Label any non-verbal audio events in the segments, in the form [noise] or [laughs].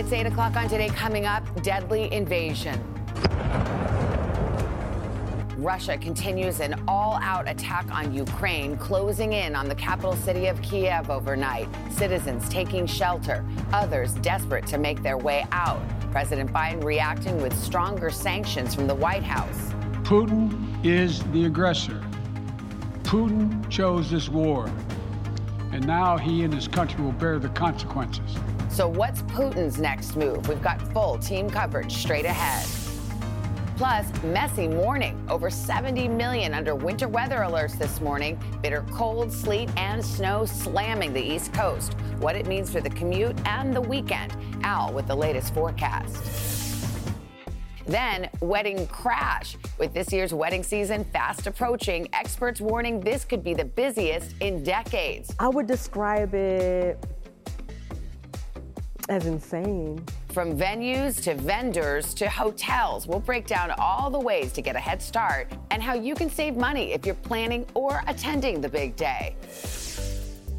It's 8 o'clock on today. Coming up, deadly invasion. Russia continues an all out attack on Ukraine, closing in on the capital city of Kiev overnight. Citizens taking shelter, others desperate to make their way out. President Biden reacting with stronger sanctions from the White House. Putin is the aggressor. Putin chose this war, and now he and his country will bear the consequences. So, what's Putin's next move? We've got full team coverage straight ahead. Plus, messy morning. Over 70 million under winter weather alerts this morning. Bitter cold, sleet, and snow slamming the East Coast. What it means for the commute and the weekend. Al with the latest forecast. Then, wedding crash. With this year's wedding season fast approaching, experts warning this could be the busiest in decades. I would describe it as insane. From venues to vendors to hotels, we'll break down all the ways to get a head start and how you can save money if you're planning or attending the big day.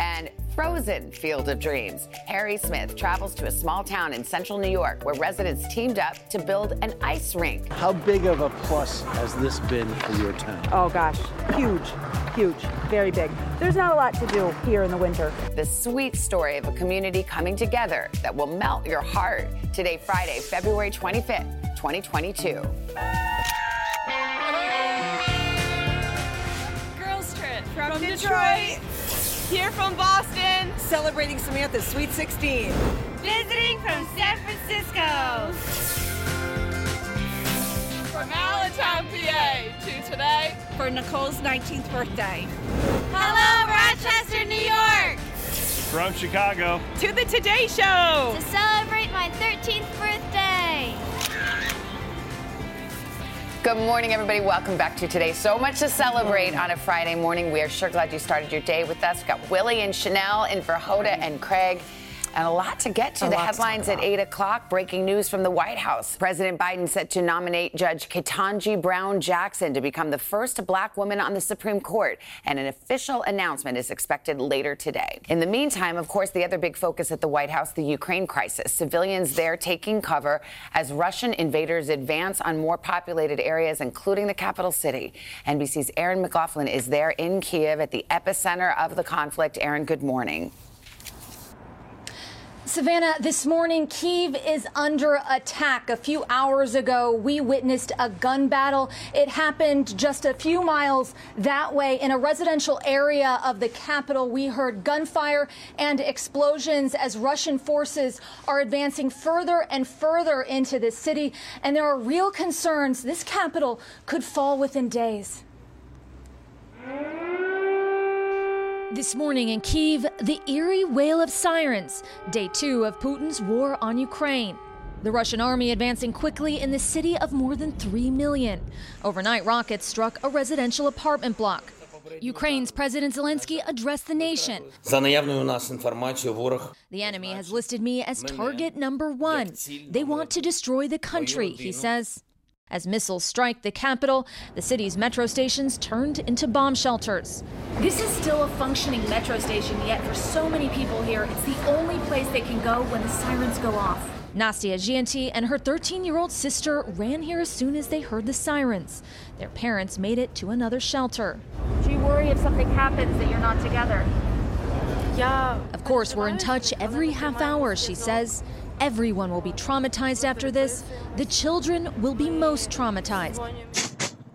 And Frozen Field of Dreams. Harry Smith travels to a small town in central New York where residents teamed up to build an ice rink. How big of a plus has this been for your town? Oh gosh, huge, huge, very big. There's not a lot to do here in the winter. The sweet story of a community coming together that will melt your heart. Today, Friday, February 25th, 2022. Girls trip from, from Detroit. Detroit. Here from Boston, celebrating Samantha's Sweet 16. Visiting from San Francisco. From Allentown, PA, to today for Nicole's 19th birthday. Hello, Rochester, New York. From Chicago to the Today Show to celebrate my 13th birthday. Good morning, everybody. Welcome back to today. So much to celebrate on a Friday morning. We are sure glad you started your day with us. We've got Willie and Chanel in for Hoda and Craig and a lot to get to. A the headlines to at 8 o'clock. Breaking news from the White House. President Biden set to nominate Judge Ketanji Brown Jackson to become the first black woman on the Supreme Court. And an official announcement is expected later today. In the meantime, of course, the other big focus at the White House, the Ukraine crisis. Civilians there taking cover as Russian invaders advance on more populated areas, including the capital city. NBC's Erin McLaughlin is there in Kiev at the epicenter of the conflict. Erin, good morning. Savannah, this morning, Kiev is under attack. A few hours ago, we witnessed a gun battle. It happened just a few miles that way in a residential area of the capital. We heard gunfire and explosions as Russian forces are advancing further and further into the city. And there are real concerns this capital could fall within days. This morning in Kiev, the eerie wail of sirens, day two of Putin's war on Ukraine. The Russian army advancing quickly in the city of more than 3 million. Overnight, rockets struck a residential apartment block. Ukraine's President Zelensky addressed the nation. The enemy has listed me as target number one. They want to destroy the country, he says. As missiles strike the capital, the city's metro stations turned into bomb shelters. This is still a functioning metro station, yet for so many people here, it's the only place they can go when the sirens go off. Nastia Gianti and her 13 year old sister ran here as soon as they heard the sirens. Their parents made it to another shelter. Do you worry if something happens that you're not together? Yeah. Of course, we're in touch every half hour, she says. Everyone will be traumatized after this. The children will be most traumatized.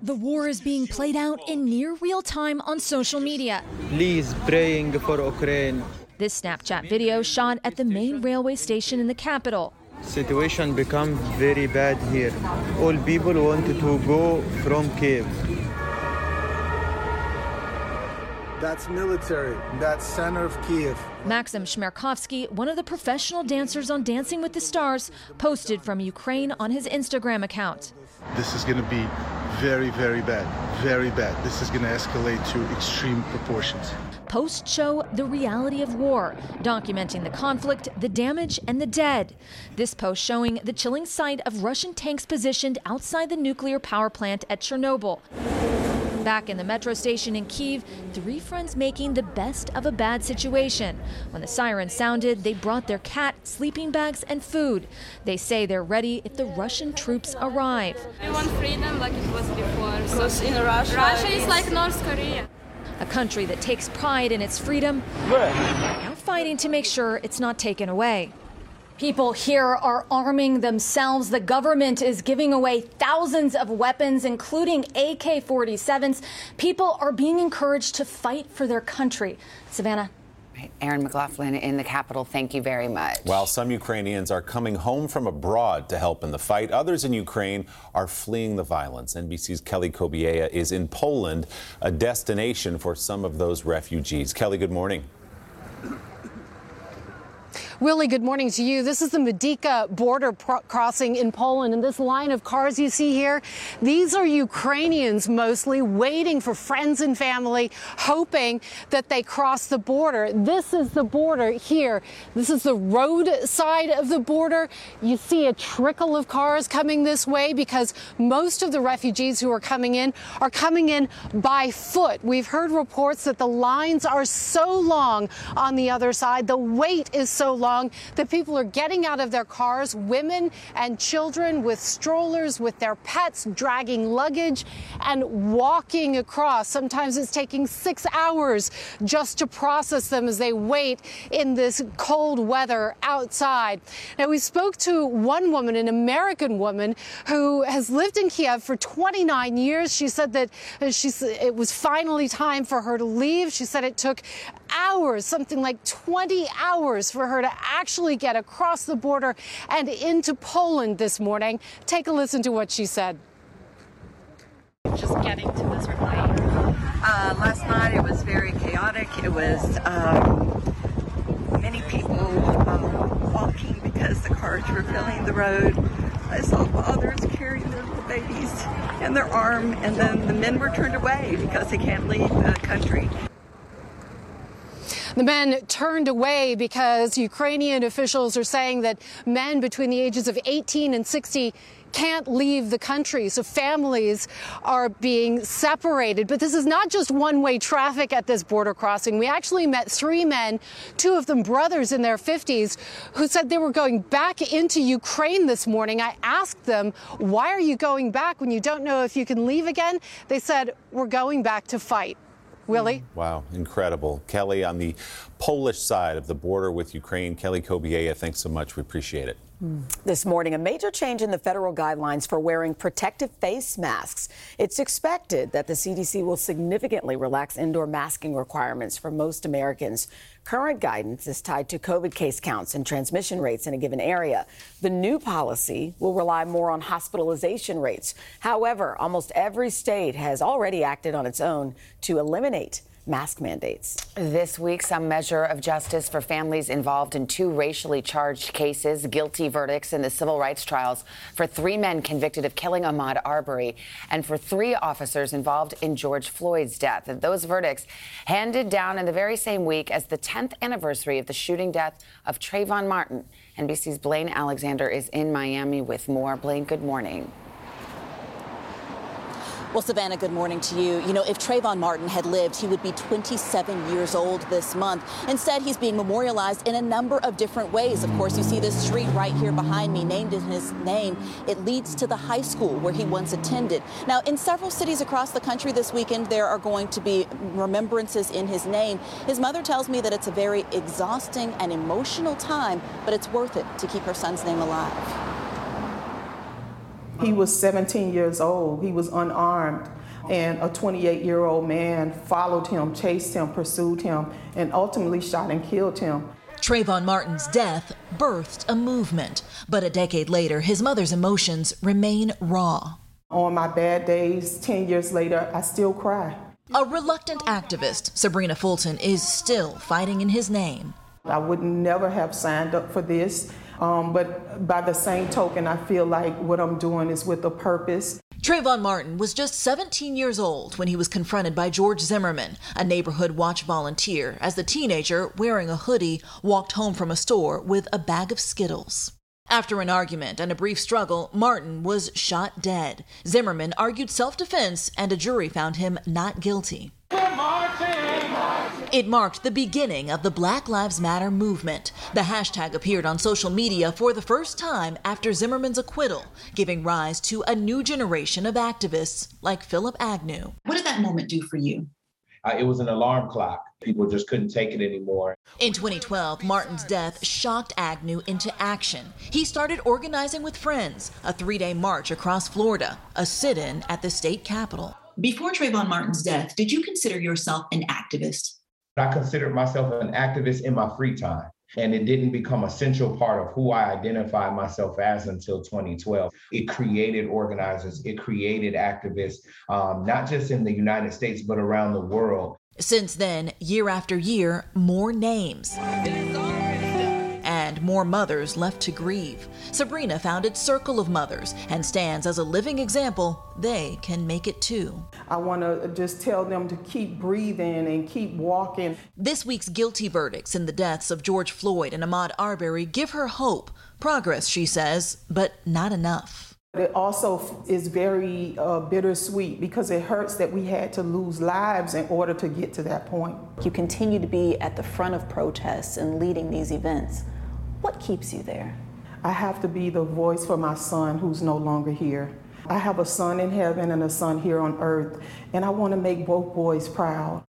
The war is being played out in near real time on social media. Please praying for Ukraine. This Snapchat video shot at the main railway station in the capital. Situation become very bad here. All people wanted to go from Kiev. That's military. That's center of Kiev. Maksim Chmerkovskiy, one of the professional dancers on Dancing with the Stars, posted from Ukraine on his Instagram account. This is going to be very, very bad. Very bad. This is going to escalate to extreme proportions. Posts show the reality of war, documenting the conflict, the damage, and the dead. This post showing the chilling sight of Russian tanks positioned outside the nuclear power plant at Chernobyl. Back in the metro station in Kiev, three friends making the best of a bad situation. When the siren sounded, they brought their cat, sleeping bags, and food. They say they're ready if the Russian troops arrive. We want freedom like it was before. Because in Russia, Russia is like North Korea. A country that takes pride in its freedom, now fighting to make sure it's not taken away. People here are arming themselves. The government is giving away thousands of weapons, including AK 47s. People are being encouraged to fight for their country. Savannah. Erin McLaughlin in the capital, thank you very much. While some Ukrainians are coming home from abroad to help in the fight, others in Ukraine are fleeing the violence. NBC's Kelly Cobiella is in Poland, a destination for some of those refugees. Kelly, good morning. Willie, good morning to you. This is the Medyka border crossing in Poland, and this line of cars you see here, these are Ukrainians mostly waiting for friends and family, hoping that they cross the border. This is the border here. This is the road side of the border. You see a trickle of cars coming this way because most of the refugees who are coming in are coming in by foot. We've heard reports that the lines are so long on the other side, the wait is so long long that people are getting out of their cars, women and children with strollers, with their pets, dragging luggage and walking across. Sometimes it's taking six hours just to process them as they wait in this cold weather outside. Now, we spoke to one woman, an American woman, who has lived in Kiev for 29 years. She said that uh, she, it was finally time for her to leave. She said it took hours, something like 20 hours for her to actually get across the border and into Poland this morning. Take a listen to what she said. Just getting to this point. Uh, last night it was very chaotic. It was um, many people um, walking because the cars were filling the road. I saw fathers carrying their babies in their arm, and then the men were turned away because they can't leave the country. The men turned away because Ukrainian officials are saying that men between the ages of 18 and 60 can't leave the country. So families are being separated. But this is not just one way traffic at this border crossing. We actually met three men, two of them brothers in their 50s, who said they were going back into Ukraine this morning. I asked them, why are you going back when you don't know if you can leave again? They said, we're going back to fight. Willie? Wow, incredible. Kelly, on the Polish side of the border with Ukraine, Kelly Cobiella, thanks so much. We appreciate it. This morning, a major change in the federal guidelines for wearing protective face masks. It's expected that the CDC will significantly relax indoor masking requirements for most Americans. Current guidance is tied to COVID case counts and transmission rates in a given area. The new policy will rely more on hospitalization rates. However, almost every state has already acted on its own to eliminate mask mandates. This week, some measure of justice for families involved in two racially charged cases, guilty verdicts in the civil rights trials for three men convicted of killing Ahmaud Arbery and for three officers involved in George Floyd's death. And those verdicts handed down in the very same week as the 10th anniversary of the shooting death of Trayvon Martin. NBC's Blaine Alexander is in Miami with more. Blaine, good morning. Well, Savannah, good morning to you. You know, if Trayvon Martin had lived, he would be 27 years old this month. Instead, he's being memorialized in a number of different ways. Of course, you see this street right here behind me, named in his name. It leads to the high school where he once attended. Now, in several cities across the country this weekend, there are going to be remembrances in his name. His mother tells me that it's a very exhausting and emotional time, but it's worth it to keep her son's name alive. He was 17 years old. He was unarmed. And a 28 year old man followed him, chased him, pursued him, and ultimately shot and killed him. Trayvon Martin's death birthed a movement, but a decade later, his mother's emotions remain raw. On my bad days, 10 years later, I still cry. A reluctant activist, Sabrina Fulton, is still fighting in his name. I would never have signed up for this. Um, but by the same token, I feel like what I'm doing is with a purpose. Trayvon Martin was just 17 years old when he was confronted by George Zimmerman, a neighborhood watch volunteer, as the teenager, wearing a hoodie, walked home from a store with a bag of Skittles. After an argument and a brief struggle, Martin was shot dead. Zimmerman argued self defense, and a jury found him not guilty. It marked the beginning of the Black Lives Matter movement. The hashtag appeared on social media for the first time after Zimmerman's acquittal, giving rise to a new generation of activists like Phillip Agnew. What did that moment do for you? Uh, it was an alarm clock. People just couldn't take it anymore. In 2012, Martin's death shocked Agnew into action. He started organizing with friends a three day march across Florida, a sit in at the state capitol. Before Trayvon Martin's death, did you consider yourself an activist? I considered myself an activist in my free time and it didn't become a central part of who I identified myself as until 2012. It created organizers, it created activists, um, not just in the United States, but around the world. Since then, year after year, more names and more mothers left to grieve. Sabrina founded Circle of Mothers and stands as a living example they can make it too. I want to just tell them to keep breathing and keep walking. This week's guilty verdicts in the deaths of George Floyd and Ahmaud Arbery give her hope. Progress, she says, but not enough. It also is very uh, bittersweet because it hurts that we had to lose lives in order to get to that point. You continue to be at the front of protests and leading these events. What keeps you there? I have to be the voice for my son who's no longer here. I have a son in heaven and a son here on earth, and I want to make both boys proud.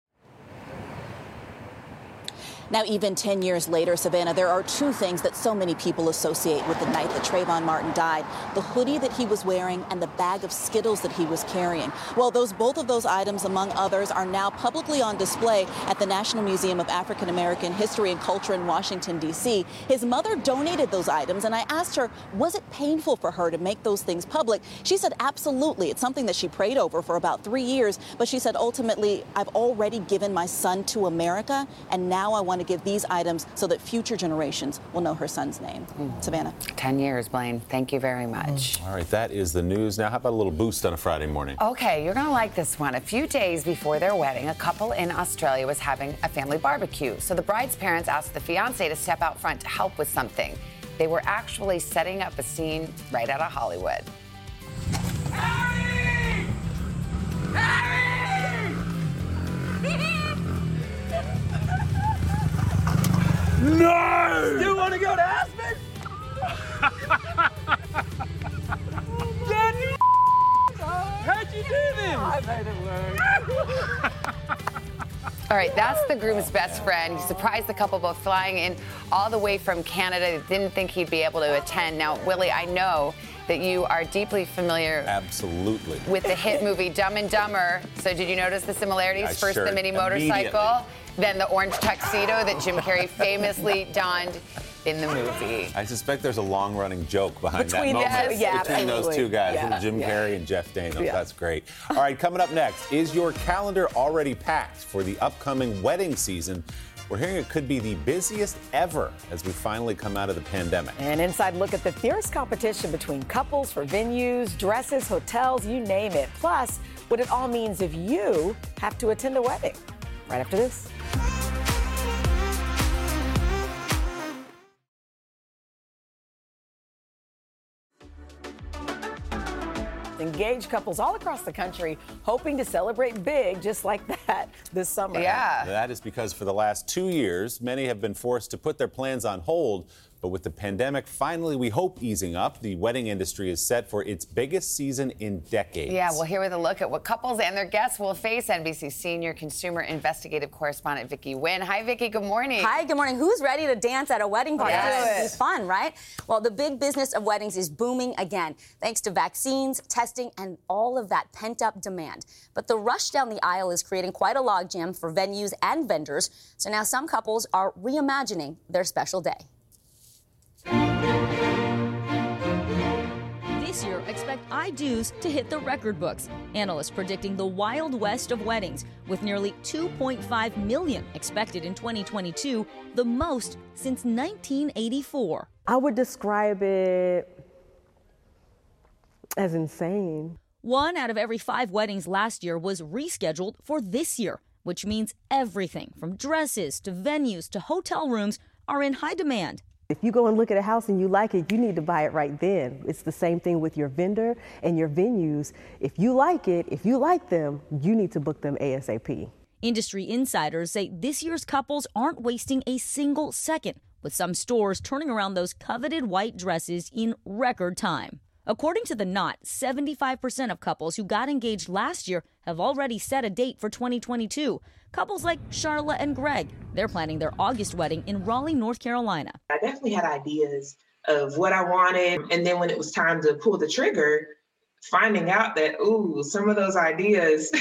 Now, even 10 years later, Savannah, there are two things that so many people associate with the night that Trayvon Martin died the hoodie that he was wearing and the bag of Skittles that he was carrying. Well, those both of those items, among others, are now publicly on display at the National Museum of African American History and Culture in Washington, D.C. His mother donated those items, and I asked her, was it painful for her to make those things public? She said, absolutely. It's something that she prayed over for about three years, but she said, ultimately, I've already given my son to America, and now I want want to give these items so that future generations will know her son's name. Mm. Savannah. 10 years, Blaine. Thank you very much. Mm. All right, that is the news. Now, how about a little boost on a Friday morning? Okay, you're going to like this one. A few days before their wedding, a couple in Australia was having a family barbecue. So the bride's parents asked the fiance to step out front to help with something. They were actually setting up a scene right out of Hollywood. Harry! Harry! No! You want to go to Aspen? Daniel! How'd you do this? I made it work. [laughs] All right, that's the groom's best friend. He surprised the couple both flying in all the way from Canada. Didn't think he'd be able to attend. Now, Willie, I know that you are deeply familiar absolutely with the hit movie Dumb and Dumber. So did you notice the similarities? I First sure the mini motorcycle, then the orange tuxedo that Jim Carrey famously donned in the movie. I suspect there's a long-running joke behind between that moment yeah, between those two guys, yeah, Jim yeah. Carrey and Jeff Daniels. Yeah. That's great. All right, coming up next, is your calendar already packed for the upcoming wedding season? We're hearing it could be the busiest ever as we finally come out of the pandemic. An inside look at the fierce competition between couples for venues, dresses, hotels, you name it. Plus, what it all means if you have to attend a wedding. Right after this. Engaged couples all across the country hoping to celebrate big just like [laughs] that this summer. Yeah. That is because for the last two years, many have been forced to put their plans on hold. But with the pandemic finally, we hope, easing up, the wedding industry is set for its biggest season in decades. Yeah, well, here with a look at what couples and their guests will face. NBC senior consumer investigative correspondent Vicki Nguyen. Hi, Vicki. Good morning. Hi. Good morning. Who's ready to dance at a wedding party? Yes. It's fun, right? Well, the big business of weddings is booming again, thanks to vaccines, testing, and all of that pent-up demand. But the rush down the aisle is creating quite a logjam for venues and vendors. So now some couples are reimagining their special day. This year, expect I-dos to hit the record books. Analysts predicting the wild west of weddings, with nearly 2.5 million expected in 2022, the most since 1984. I would describe it as insane. One out of every five weddings last year was rescheduled for this year, which means everything from dresses to venues to hotel rooms are in high demand If you go and look at a house and you like it, you need to buy it right then. It's the same thing with your vendor and your venues. If you like it, if you like them, you need to book them ASAP. Industry insiders say this year's couples aren't wasting a single second, with some stores turning around those coveted white dresses in record time. According to the Knot, 75% of couples who got engaged last year have already set a date for 2022. Couples like Charlotte and Greg, they're planning their August wedding in Raleigh, North Carolina. I definitely had ideas of what I wanted. And then when it was time to pull the trigger, finding out that, ooh, some of those ideas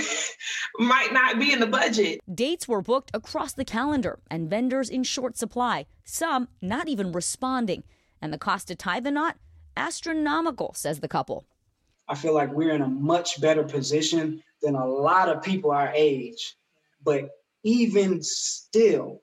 [laughs] might not be in the budget. Dates were booked across the calendar and vendors in short supply, some not even responding. And the cost to tie the knot? Astronomical, says the couple. I feel like we're in a much better position than a lot of people our age. But even still,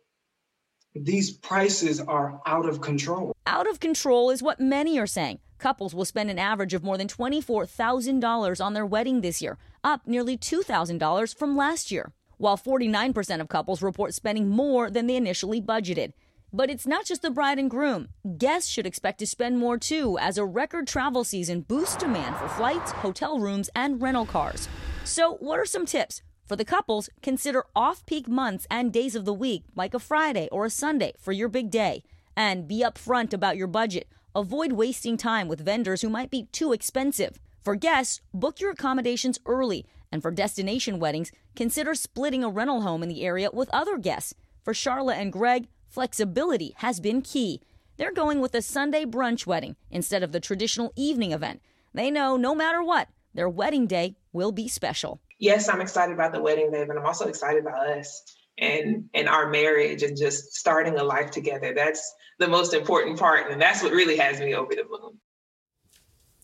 these prices are out of control. Out of control is what many are saying. Couples will spend an average of more than $24,000 on their wedding this year, up nearly $2,000 from last year, while 49% of couples report spending more than they initially budgeted. But it's not just the bride and groom. Guests should expect to spend more too, as a record travel season boosts demand for flights, hotel rooms, and rental cars. So, what are some tips? For the couples, consider off peak months and days of the week, like a Friday or a Sunday, for your big day. And be upfront about your budget. Avoid wasting time with vendors who might be too expensive. For guests, book your accommodations early. And for destination weddings, consider splitting a rental home in the area with other guests. For Charlotte and Greg, flexibility has been key. They're going with a Sunday brunch wedding instead of the traditional evening event. They know no matter what, their wedding day will be special. Yes, I'm excited about the wedding day, but I'm also excited about us and and our marriage and just starting a life together. That's the most important part, and that's what really has me over the moon.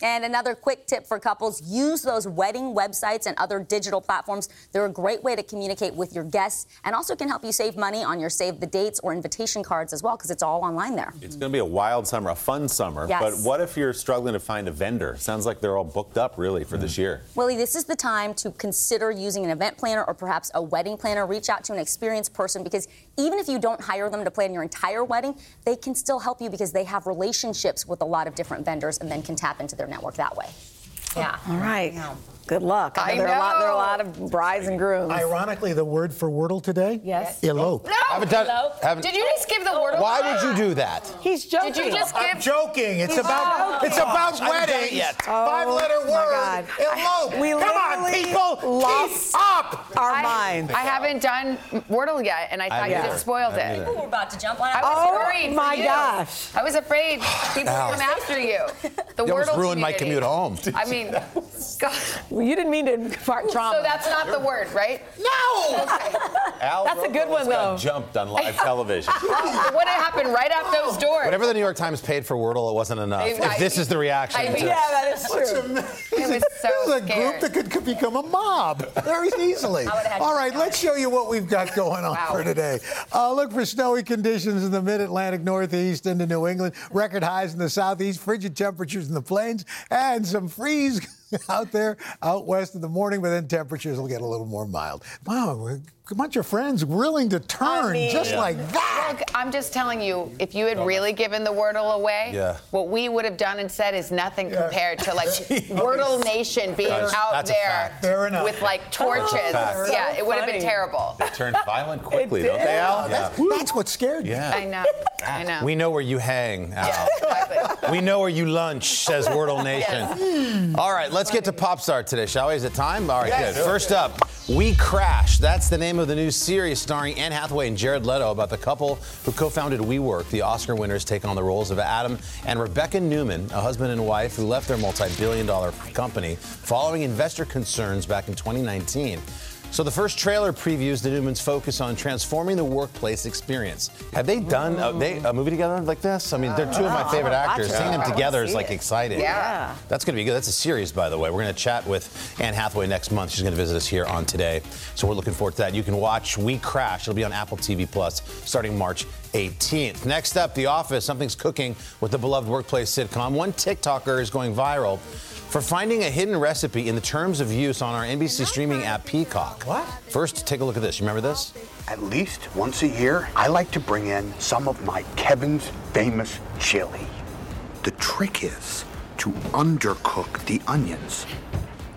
And another quick tip for couples use those wedding websites and other digital platforms. They're a great way to communicate with your guests and also can help you save money on your save the dates or invitation cards as well because it's all online there. It's going to be a wild summer, a fun summer. Yes. But what if you're struggling to find a vendor? Sounds like they're all booked up really for this mm. year. Willie, this is the time to consider using an event planner or perhaps a wedding planner. Reach out to an experienced person because even if you don't hire them to plan your entire wedding, they can still help you because they have relationships with a lot of different vendors and then can tap into their network that way. Yeah. All right. Good luck. I, I know there, Are a lot, there are a lot of brides and grooms. Ironically, the word for Wordle today? Yes. Elope. No. Haven't done- Hello? haven't- Did you just give the wordle? Why would you do that? He's joking. Did you just give? I'm give? joking. It's He's about joking. it's about I haven't done it weddings. yet. Oh Five-letter Oh, my word. God. Elope. We Come on, people. lost Keep up. our I, minds. I haven't done Wordle yet, and I thought you haven't just spoiled I it. People We're about to jump on I was Oh, worried. for my you. gosh. I was afraid people would come after you. The You Wordle ruined my commute home. I mean, [laughs] God. Well, you didn't mean to impart trauma. So that's not the word, right? No. Al That's a good Robles one, got though. jumped on live [laughs] television. what happened right out those doors? Whatever the New York Times paid for Wordle, it wasn't enough. I- if this is the reaction, I mean, to- yeah, that is true. I was so This is a group that could, could become a mob very [laughs] easily. All right, let's show you what we've got going on Wow. for today. Uh, look for snowy conditions in the mid-Atlantic, Northeast, into New England. Record highs in the Southeast, frigid temperatures in the plains, and some freeze [laughs] out there out west in the morning. But then temperatures will get a little more mild. Wow, a bunch of friends willing to turn mean- just Yeah. like that. Look, I'm just telling you, if you had really given the Wordle away, Yeah. what we would have done and said is nothing compared to like [laughs] Wordle Nation being That's- out that's there. Fair enough. with like torches. Yeah, So it would have been terrible. They turned violent quickly, It don't they, Al? Oh, that's, that's what scared you. Yeah. I know. I know. we know where you hang, Al. yeah, exactly. We know where you lunch, says Wordle [laughs] Nation. All right, let's get to Pop Start today, shall we? Is it time? All right, Yes. good. First up, We Crash. That's the name of the new series starring Anne Hathaway and Jared Leto about the couple who co founded WeWork. The Oscar winners take on the roles of Adam and Rebecca Neumann, a husband and wife who left their multi billion dollar company following investor concerns back in 2019. So the first trailer previews the Neumanns' focus on transforming the workplace experience. Have they done a, they, a movie together like this? I mean, they're two of my favorite actors. Seeing them together is like exciting. Yeah. That's going to be good. That's a series, by the way. We're going to chat with Anne Hathaway next month. She's going to visit us here on Today. So we're looking forward to that. You can watch We Crash. It'll be on Apple TV Plus starting March 18th. Next up, The Office. Something's cooking with the beloved workplace sitcom. One TikToker is going viral for finding a hidden recipe in the terms of use on our NBC streaming app Peacock. What? First, take a look at this. You remember this? At least once a year, I like to bring in some of my Kevin's famous chili. The trick is to undercook the onions.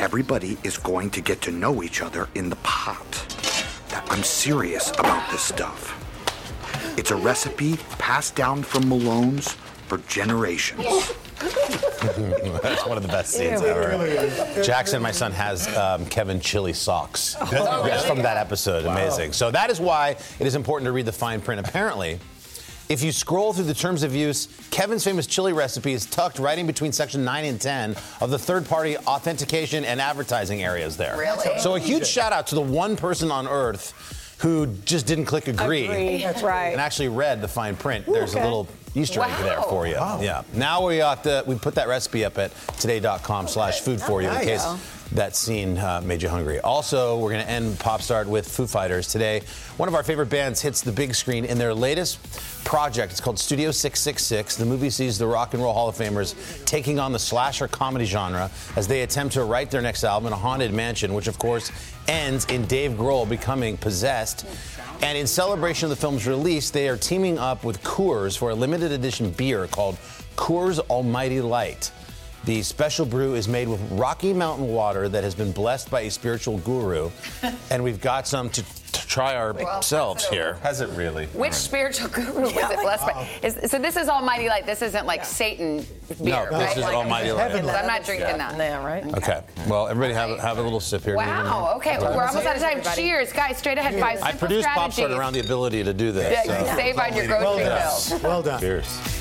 Everybody is going to get to know each other in the pot. I'm serious about this stuff. It's a recipe passed down from Malone's for generations. [laughs] That's one of the best scenes Ew. ever. Jackson, my son, has um, Kevin chili socks. That's from that episode. Amazing. So that is why it is important to read the fine print. Apparently, if you scroll through the terms of use, Kevin's famous chili recipe is tucked right in between section 9 and 10 of the third party authentication and advertising areas there. Really? So a huge shout out to the one person on earth who just didn't click agree. Agree, that's right. And actually read the fine print. There's okay. a little Easter egg there for you. Yeah. Now we ought to, we put that recipe up at today.com slash food for you in case that scene uh, made you hungry. Also, we're going to end Pop Start with Foo Fighters today. One of our favorite bands hits the big screen in their latest project. It's called Studio 666. The movie sees the Rock and Roll Hall of Famers taking on the slasher comedy genre as they attempt to write their next album in a haunted mansion, which of course ends in Dave Grohl becoming possessed. And in celebration of the film's release, they are teaming up with Coors for a limited edition beer called Coors Almighty Light. The special brew is made with Rocky Mountain water that has been blessed by a spiritual guru, [laughs] and we've got some to, to try ourselves here. Has it really? Which spiritual guru was it blessed by? Oh. Is, so this is Almighty Light. This isn't like Satan beer, No, this is Like- Almighty Light. Because I'm not drinking that. Yeah, right. Okay. Well, everybody have, a- have a little sip here. Wow. Okay. Right. We're almost out of time. everybody. Cheers, guys. Straight ahead. Five I simple produced Pop Start around the ability to do this. Yeah, so. save on your grocery bill. Well done. Cheers.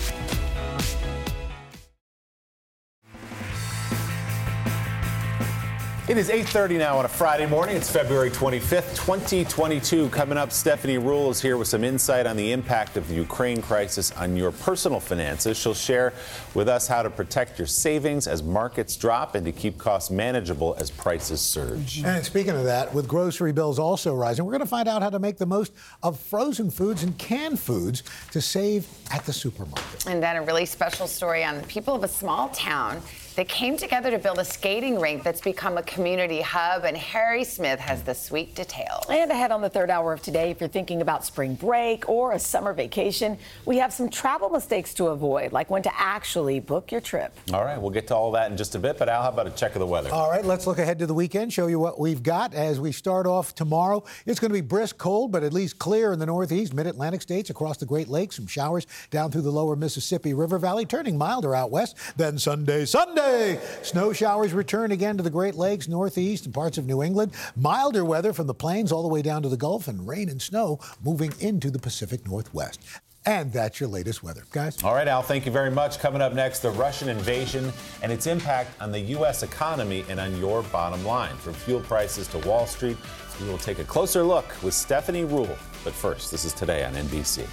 It is 8:30 now on a Friday morning. It's February 25th, 2022. Coming up, Stephanie Ruhle is here with some insight on the impact of the Ukraine crisis on your personal finances. She'll share with us how to protect your savings as markets drop and to keep costs manageable as prices surge. And speaking of that, with grocery bills also rising, we're going to find out how to make the most of frozen foods and canned foods to save at the supermarket. And then a really special story on the people of a small town that came together to build a skating rink that's become a community hub. And Harry Smith has the sweet details. And ahead on the third hour of today, if you're thinking about spring break or a summer vacation, we have some travel mistakes to avoid, like when to actually book your trip. All right, we'll get to all that in just a bit, but Al, how about a check of the weather? All right, let's look ahead to the weekend, show you what we've got as we start off tomorrow. It's going to be brisk, cold, but at least clear in the northeast, mid Atlantic states, across the Great Lakes, some showers down through the lower Mississippi River Valley, turning milder out west. Then Sunday, Sunday, snow showers return again to the Great Lakes, northeast, and parts of New England. Milder weather from the plains all the way down to the Gulf, and rain and snow moving into the Pacific Northwest. And that's your latest weather, guys. All right, Al, thank you very much. Coming up next, the Russian invasion and its impact on the U.S. economy and on your bottom line. From fuel prices to Wall Street, we will take a closer look with Stephanie Ruhle. But first, this is today on NBC.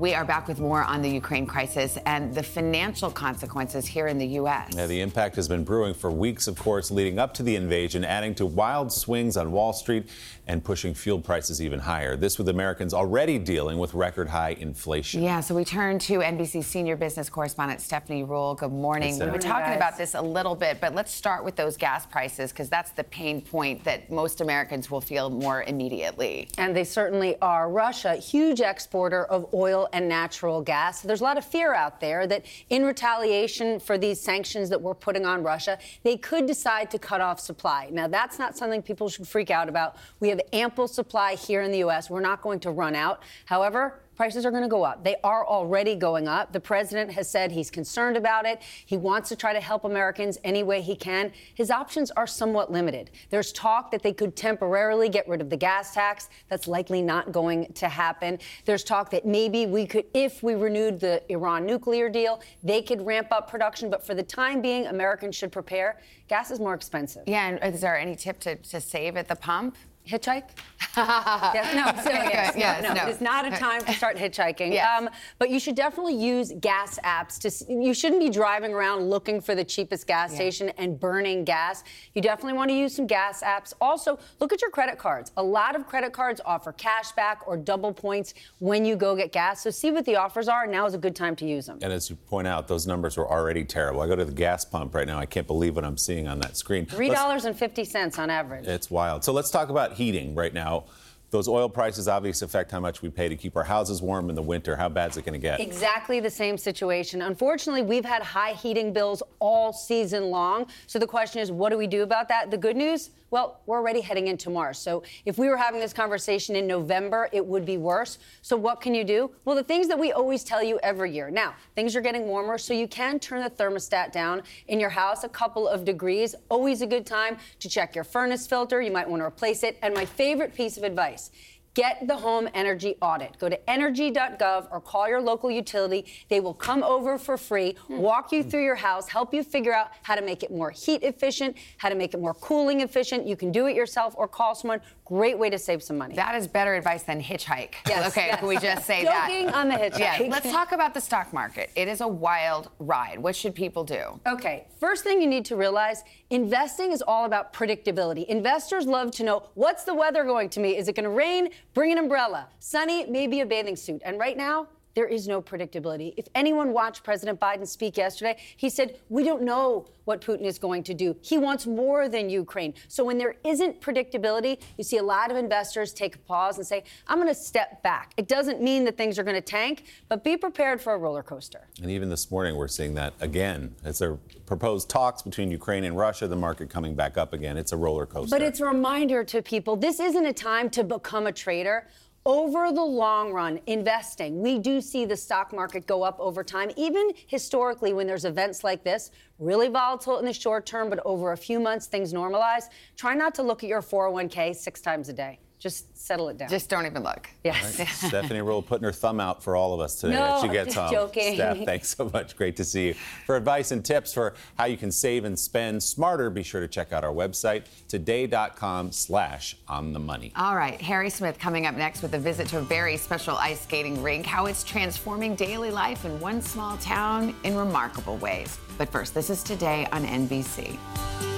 We are back with more on the Ukraine crisis and the financial consequences here in the U.S. Yeah, the impact has been brewing for weeks, of course, leading up to the invasion, adding to wild swings on Wall Street and pushing fuel prices even higher. This with Americans already dealing with record high inflation. Yeah, so we turn to NBC senior business correspondent Stephanie Ruhle. Good morning. Hey, we were Steph. talking about this a little bit, but let's start with those gas prices because that's the pain point that most Americans will feel more immediately. And they certainly are. Russia, huge exporter of oil and natural gas. There's a lot of fear out there that in retaliation for these sanctions that we're putting on Russia, they could decide to cut off supply. Now, that's not something people should freak out about. We have ample supply here in the U.S. We're not going to run out. However, prices are going to go up. They are already going up. The president has said he's concerned about it. He wants to try to help Americans any way he can. His options are somewhat limited. There's talk that they could temporarily get rid of the gas tax. That's likely not going to happen. There's talk that maybe we could, if we renewed the Iran nuclear deal, they could ramp up production. But for the time being, Americans should prepare. Gas is more expensive. Yeah, and is there any tip to, to save at the pump? Hitchhike? [laughs] yes, no, so yes, no, Yes, no, no. It's not a time to start hitchhiking. Yes. Um, but you should definitely use gas apps. To you shouldn't be driving around looking for the cheapest gas station and burning gas. You definitely want to use some gas apps. Also, look at your credit cards. A lot of credit cards offer cash back or double points when you go get gas. So see what the offers are. Now is a good time to use them. And as you point out, those numbers were already terrible. I go to the gas pump right now. I can't believe what I'm seeing on that screen. Three dollars and fifty on average. It's wild. So let's talk about heating right now. Those oil prices obviously affect how much we pay to keep our houses warm in the winter. How bad is it going to get? Exactly the same situation. Unfortunately, we've had high heating bills all season long. So the question is, what do we do about that? The good news? Well, we're already heading into March. So if we were having this conversation in November, it would be worse. So what can you do? Well, the things that we always tell you every year. Now, things are getting warmer, so you can turn the thermostat down in your house a couple of degrees. Always a good time to check your furnace filter. You might want to replace it. And my favorite piece of advice. Get the home energy audit. Go to energy.gov or call your local utility. They will come over for free, hmm. walk you through your house, help you figure out how to make it more heat efficient, how to make it more cooling efficient. You can do it yourself or call someone. Great way to save some money. That is better advice than hitchhike. Yes, okay, yes. can we just say that? Joking on the hitchhike. Yeah, let's talk about the stock market. It is a wild ride. What should people do? Okay, first thing you need to realize investing is all about predictability. Investors love to know what's the weather going to be? Is it going to rain? Bring an umbrella. Sunny, maybe a bathing suit. And right now, there is no predictability. If anyone watched President Biden speak yesterday, he said, We don't know what Putin is going to do. He wants more than Ukraine. So when there isn't predictability, you see a lot of investors take a pause and say, I'm going to step back. It doesn't mean that things are going to tank, but be prepared for a roller coaster. And even this morning, we're seeing that again. As there proposed talks between Ukraine and Russia, the market coming back up again. It's a roller coaster. But it's a reminder to people this isn't a time to become a trader. Over the long run, investing, we do see the stock market go up over time, even historically when there's events like this, really volatile in the short term, but over a few months, things normalize. Try not to look at your 401k six times a day. Just settle it down. Just don't even look. Yes. [laughs] Stephanie Ruhle putting her thumb out for all of us today No, as she gets just home. joking. Steph, thanks so much. Great to see you. For advice and tips for how you can save and spend smarter, be sure to check out our website, today.com slash on the money. All right, Harry Smith coming up next with a visit to a very special ice skating rink, how it's transforming daily life in one small town in remarkable ways. But first, this is today on NBC.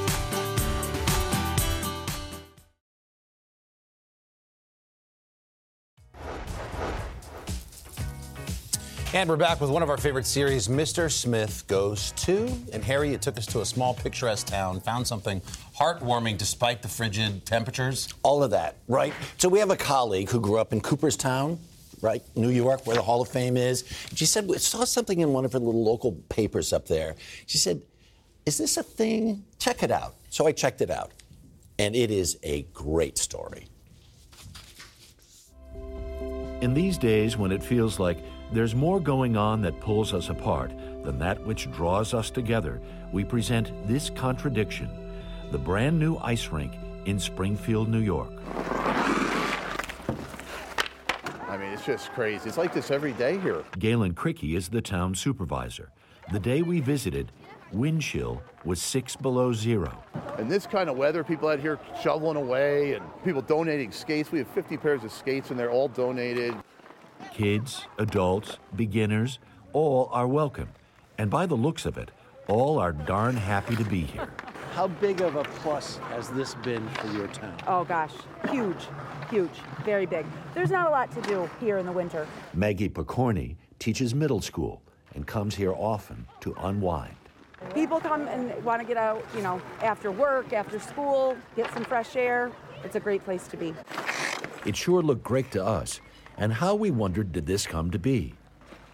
And we're back with one of our favorite series, Mr. Smith Goes To. And Harry, it took us to a small picturesque town, found something heartwarming despite the frigid temperatures. All of that, right? So we have a colleague who grew up in Cooperstown, right, New York, where the Hall of Fame is. She said, we saw something in one of her little local papers up there. She said, Is this a thing? Check it out. So I checked it out. And it is a great story. In these days when it feels like there's more going on that pulls us apart than that which draws us together, we present this contradiction the brand new ice rink in Springfield, New York. I mean, it's just crazy. It's like this every day here. Galen Cricky is the town supervisor. The day we visited, wind chill was six below zero. And this kind of weather, people out here shoveling away and people donating skates. We have 50 pairs of skates and they're all donated. Kids, adults, beginners, all are welcome. And by the looks of it, all are darn happy to be here. How big of a plus has this been for your town? Oh gosh, huge, huge, very big. There's not a lot to do here in the winter. Maggie Picorni teaches middle school and comes here often to unwind. People come and want to get out, you know, after work, after school, get some fresh air. It's a great place to be. It sure looked great to us. And how we wondered did this come to be?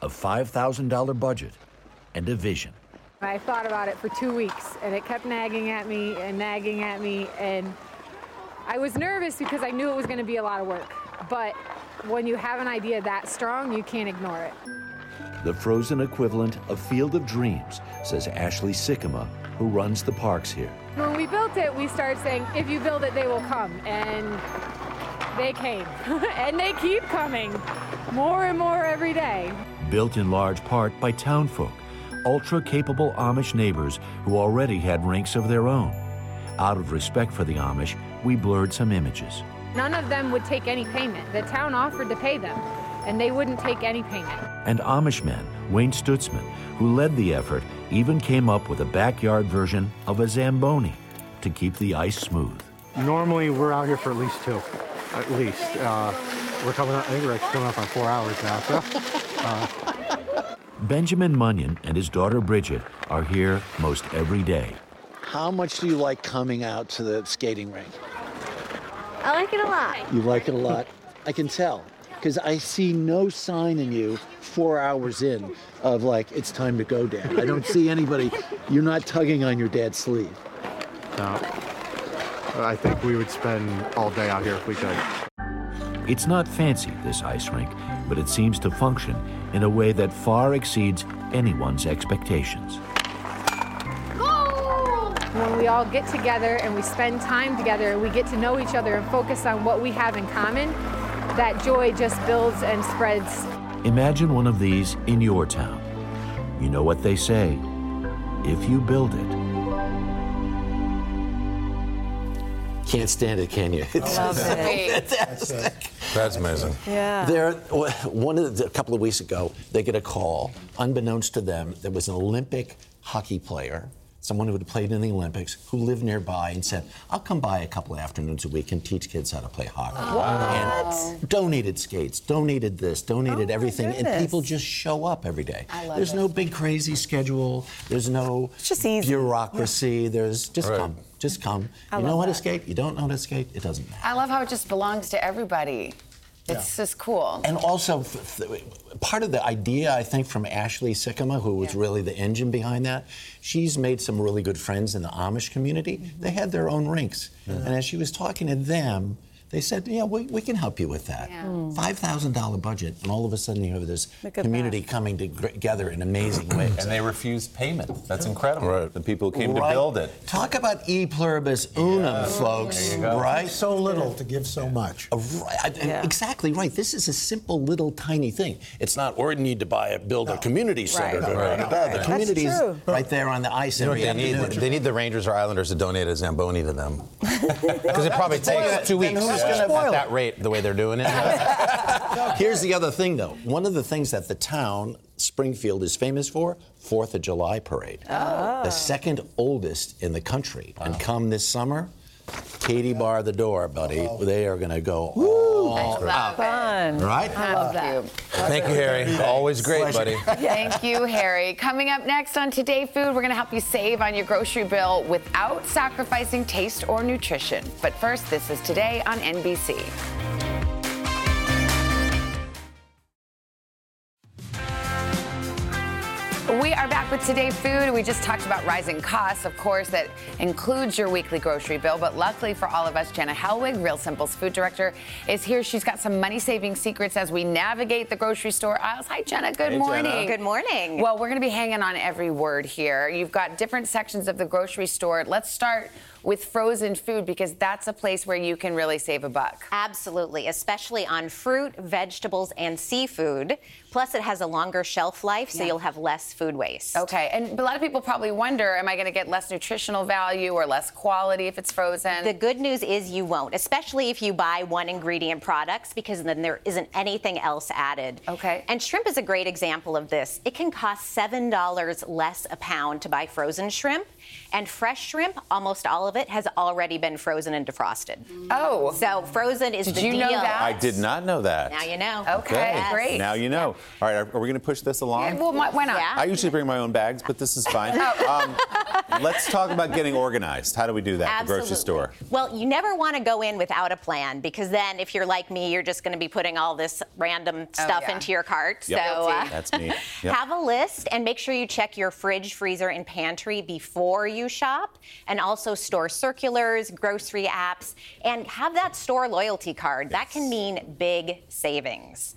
A $5,000 budget and a vision. I thought about it for two weeks and it kept nagging at me and nagging at me. And I was nervous because I knew it was going to be a lot of work. But when you have an idea that strong, you can't ignore it. The frozen equivalent of Field of Dreams, says Ashley Sycama, who runs the parks here. When we built it, we started saying, if you build it, they will come. And they came. [laughs] and they keep coming more and more every day. Built in large part by townfolk, ultra capable Amish neighbors who already had rinks of their own. Out of respect for the Amish, we blurred some images. None of them would take any payment. The town offered to pay them, and they wouldn't take any payment. And Amish man, Wayne Stutzman, who led the effort, even came up with a backyard version of a Zamboni to keep the ice smooth. Normally, we're out here for at least two, at least. Uh, we're coming up, I think we're actually coming up on four hours now, so. Uh, Benjamin Munyon and his daughter Bridget are here most every day. How much do you like coming out to the skating rink? I like it a lot. You like it a lot. I can tell because I see no sign in you four hours in of like it's time to go, Dad. I don't see anybody. You're not tugging on your dad's sleeve. no. I think we would spend all day out here if we could. It's not fancy, this ice rink, but it seems to function in a way that far exceeds anyone's expectations. When we all get together and we spend time together and we get to know each other and focus on what we have in common, that joy just builds and spreads. Imagine one of these in your town. You know what they say if you build it, Can't stand it, can you? It's love so it. [laughs] fantastic. That's amazing. Yeah. There, one of the, a couple of weeks ago, they get a call, unbeknownst to them, there was an Olympic hockey player, someone who had played in the Olympics, who lived nearby and said, "I'll come by a couple of afternoons a week and teach kids how to play hockey." And donated skates, donated this, donated oh everything, and people just show up every day. I love There's it. no big crazy schedule. There's no bureaucracy. There's just Right. come, just come. I you know love how to skate. You don't know how to skate. It doesn't matter. I love how it just belongs to everybody. It's just cool. And also, f- f- part of the idea, I think, from Ashley Sycama, who was really the engine behind that, she's made some really good friends in the Amish community. Mm-hmm. They had their own rinks. And as she was talking to them, they said, yeah, we, we can help you with that. Mm. $5,000 budget, and all of a sudden you have this Look at community coming together in amazing ways. And they refused payment. That's incredible. Right. The people who came Right. to build it. Talk about e pluribus unum, folks. There you go. Right? So little to give so much. Right, Exactly right. This is a simple little tiny thing. It's not, we need to buy a, build a community center. Right. to- Right. no, Right. The That's community is right there on the ice You know they need? They need the Rangers or Islanders to donate a Zamboni to them. [laughs] Because it probably takes two weeks who's at gonna spoil that rate, the way they're doing it. [laughs] Here's the other thing, though. One of the things that the town, Springfield, is famous for, Fourth of July parade. Oh. The second oldest in the country. And come this summer, Katie bar the door, buddy. They are going to go all out. Fun. Right? I love that. Thank you, Harry. Always great, buddy. [laughs] Thank you, Harry. Coming up next on Today Food, we're going to help you save on your grocery bill without sacrificing taste or nutrition. But first, this is Today on NBC. We are back with Today Food. We just talked about rising costs, of course, that includes your weekly grocery bill. But luckily for all of us, Jenna Helwig, Real Simple's food director, is here. She's got some money saving secrets as we navigate the grocery store aisles. Hi, Jenna. Good Hey, morning. Jenna. Good morning. Well, we're going to be hanging on every word here. You've got different sections of the grocery store. Let's start with frozen food because that's a place where you can really save a buck. Absolutely, especially on fruit, vegetables, and seafood. Plus, it has a longer shelf life, so Yeah. you'll have less food waste. Okay, and a lot of people probably wonder, am I going to get less nutritional value or less quality if it's frozen? The good news is you won't, especially if you buy one ingredient products, because then there isn't anything else added. Okay. And shrimp is a great example of this. It can cost $7 less a pound to buy frozen shrimp, and fresh shrimp, almost all of it, has already been frozen and defrosted. Oh. So frozen is Did the you know deal. that? I did not know that. Now you know. Okay, Great. Now you know. All right, are, are we going to push this along? Yeah, well, why- why not? I usually bring my own bags, but this is fine. [laughs] um, let's talk about getting organized. How do we do that at the grocery store? Well, you never want to go in without a plan because then, if you're like me, you're just going to be putting all this random stuff yeah. into your cart. Yep. So uh, That's me. Yep. [laughs] have a list and make sure you check your fridge, freezer, and pantry before you shop, and also store circulars, grocery apps, and have that store loyalty card. That can mean big savings.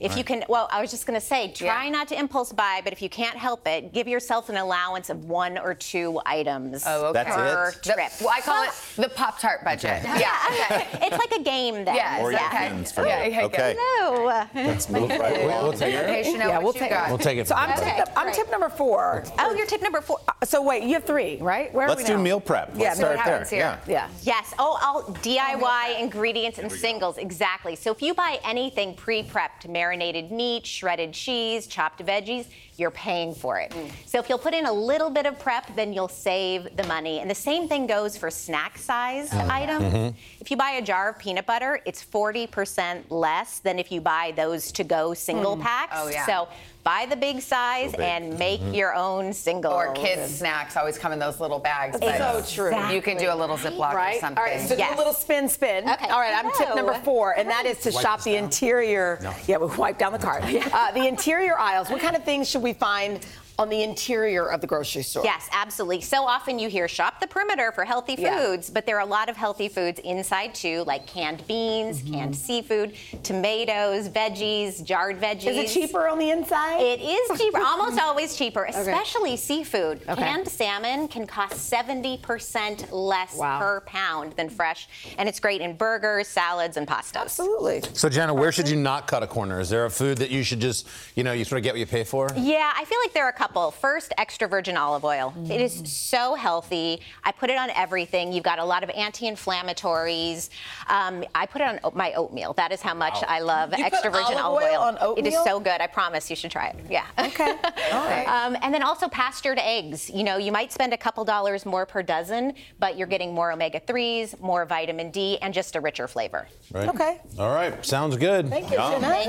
If you can, well, I was just going to say, try not to impulse buy, but if you can't help it, give yourself an allowance of one or two items Oh, okay. per That's it? The- trip. well, I call it the Pop Tart budget. [laughs] Yeah, it's like a game then. Yeah, Or yeah. your friends for Yeah, yeah, okay. No. go. That's meal prep. We'll, we'll take Okay, it. Chanel, yeah, we'll take got? We'll take it. So I'm, tip, I'm tip number four. Oh, you're tip number four. Uh, so wait, you have three, right? Where are Let's we do now? meal prep. Let's Yeah, start meal there. prep. Yeah. Yeah. Yes. Oh, all DIY oh ingredients and singles. Exactly. So if you buy anything pre-prepped, marinated meat, shredded cheese, chopped veggies, you're paying for it. So if you'll put in a little bit of prep, then you'll save the money. And the same thing goes for snack size items. Mhm. If you buy a jar of peanut butter, it's 40% less than if you buy those to go single Mm. packs. Oh, yeah. So buy the big size big. and make Mhm. your own single. Or kids' snacks always come in those little bags. That's but so true. You can do a little Ziploc right? or something. All right, so do a little spin, spin. Okay. All right, I'm tip number four, and that is to Wipe shop this the interior. Yeah, we wipe down the cart. [laughs] uh, the interior aisles. What kind of things should we find on the interior of the grocery store? Yes, absolutely. So often you hear shop the perimeter for healthy Yeah. foods, but there are a lot of healthy foods inside too, like canned beans, Mm-hmm. canned seafood, tomatoes, veggies, jarred veggies. Is it cheaper on the inside? It is cheaper, almost [laughs] always cheaper, especially seafood. Okay. Canned salmon can cost 70% less Wow. per pound than fresh, and it's great in burgers, salads, and pastas. Absolutely. So Jenna, where should you not cut a corner? Is there a food that you should just, you know, you sort of get what you pay for? Yeah, I feel like there are a couple. First, extra virgin olive oil. It is so healthy. I put it on everything. You've got a lot of anti-inflammatories. Um, I put it on my oatmeal. That is how much Wow. I love You put extra virgin olive oil on It is so good. I promise you should try it. Yeah. Okay. [laughs] um, and then also pastured eggs. You know, you might spend a couple dollars more per dozen, but you're getting more omega-3s, more vitamin D, and just a richer flavor. Right. Okay. All right. Sounds good. Thank you, Jenna. Good.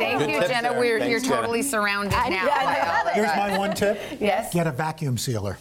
Thank you, Jenna. We're, Thanks, you're Jenna. totally surrounded I- now. yeah, I by know. all of Here's that. my one tip. [laughs] Yes. Get a vacuum sealer.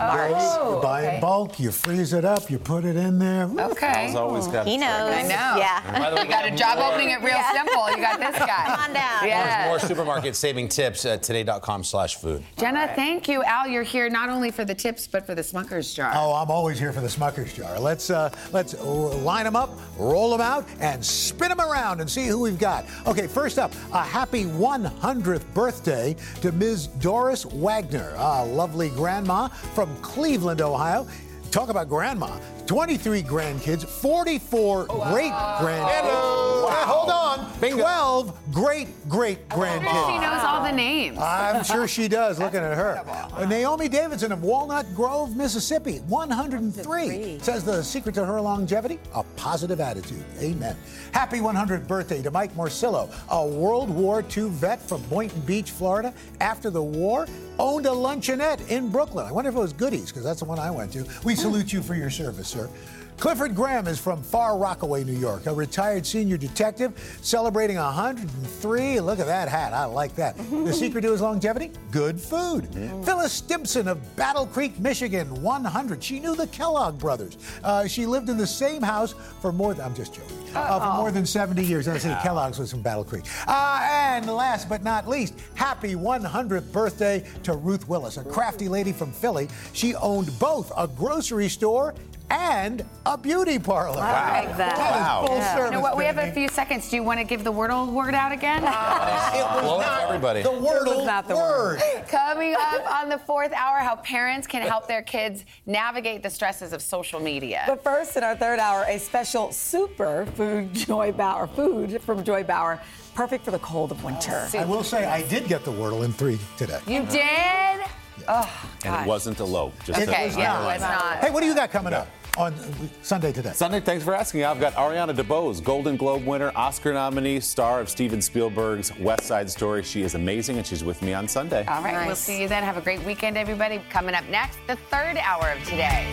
Smart. You buy okay. in bulk, you freeze it up, you put it in there. Okay. Al's always got He a trick. knows. I know. Yeah. By the way, You got a job more- opening at real Yeah. simple. You got this guy. [laughs] Come on down. Yeah. More supermarket saving tips at today.com slash food. Jenna, thank you. Al, you're here not only for the tips, but for the Smucker's jar. Oh, I'm always here for the Smucker's jar. Let's uh, let's uh, line them up, roll them out, and spin them around and see who we've got. Okay, first up, a happy 100th birthday to Ms. Doris Wagner, a lovely grandma from Cleveland, Ohio. Talk about grandma. 23 grandkids, 44 great grandkids. Uh, hold on. Bingo. 12 great great grandkids. She knows all the names. I'm sure she does, looking at her. Uh, Naomi Davidson of Walnut Grove, Mississippi, 103. Says the secret to her longevity? A positive attitude. Amen. Happy 100th birthday to Mike Morcillo, a World War II vet from Boynton Beach, Florida. After the war, owned a luncheonette in Brooklyn. I wonder if it was Goodies, because that's the one I went to. We salute you for your service, sir. Clifford Graham is from Far Rockaway, New York, a retired senior detective celebrating 103. Look at that hat. I like that. The secret to his longevity? Good food. Phyllis Stimson of Battle Creek, Michigan, 100. She knew the Kellogg brothers. Uh, she lived in the same house for more than, I'm just joking, uh, for more than 70 years. I say Kellogg's was from Battle Creek. Uh, and last but not least, happy 100th birthday to Ruth Willis, a crafty lady from Philly. She owned both a grocery store and a beauty parlor. I like that. That is full You service. know what? We have a few seconds. Do you want to give the Wordle word out again? Uh, it was Blow not everybody. The Wordle not the word. [laughs] Coming up on the fourth hour, how parents can help their kids navigate the stresses of social media. But first, in our third hour, a special super food Joy Bauer food from Joy Bauer, perfect for the cold of winter. I will say I did get the Wordle in three today. you did? Oh, And God. it wasn't a low. Just It Okay, was yeah, not. it was not. Hey, what do you got coming up on Sunday today? Sunday, thanks for asking. I've got Ariana DeBose, Golden Globe winner, Oscar nominee, star of Steven Spielberg's West Side Story. She is amazing, and she's with me on Sunday. All right, we'll see you then. Have a great weekend, everybody. Coming up next, the third hour of today.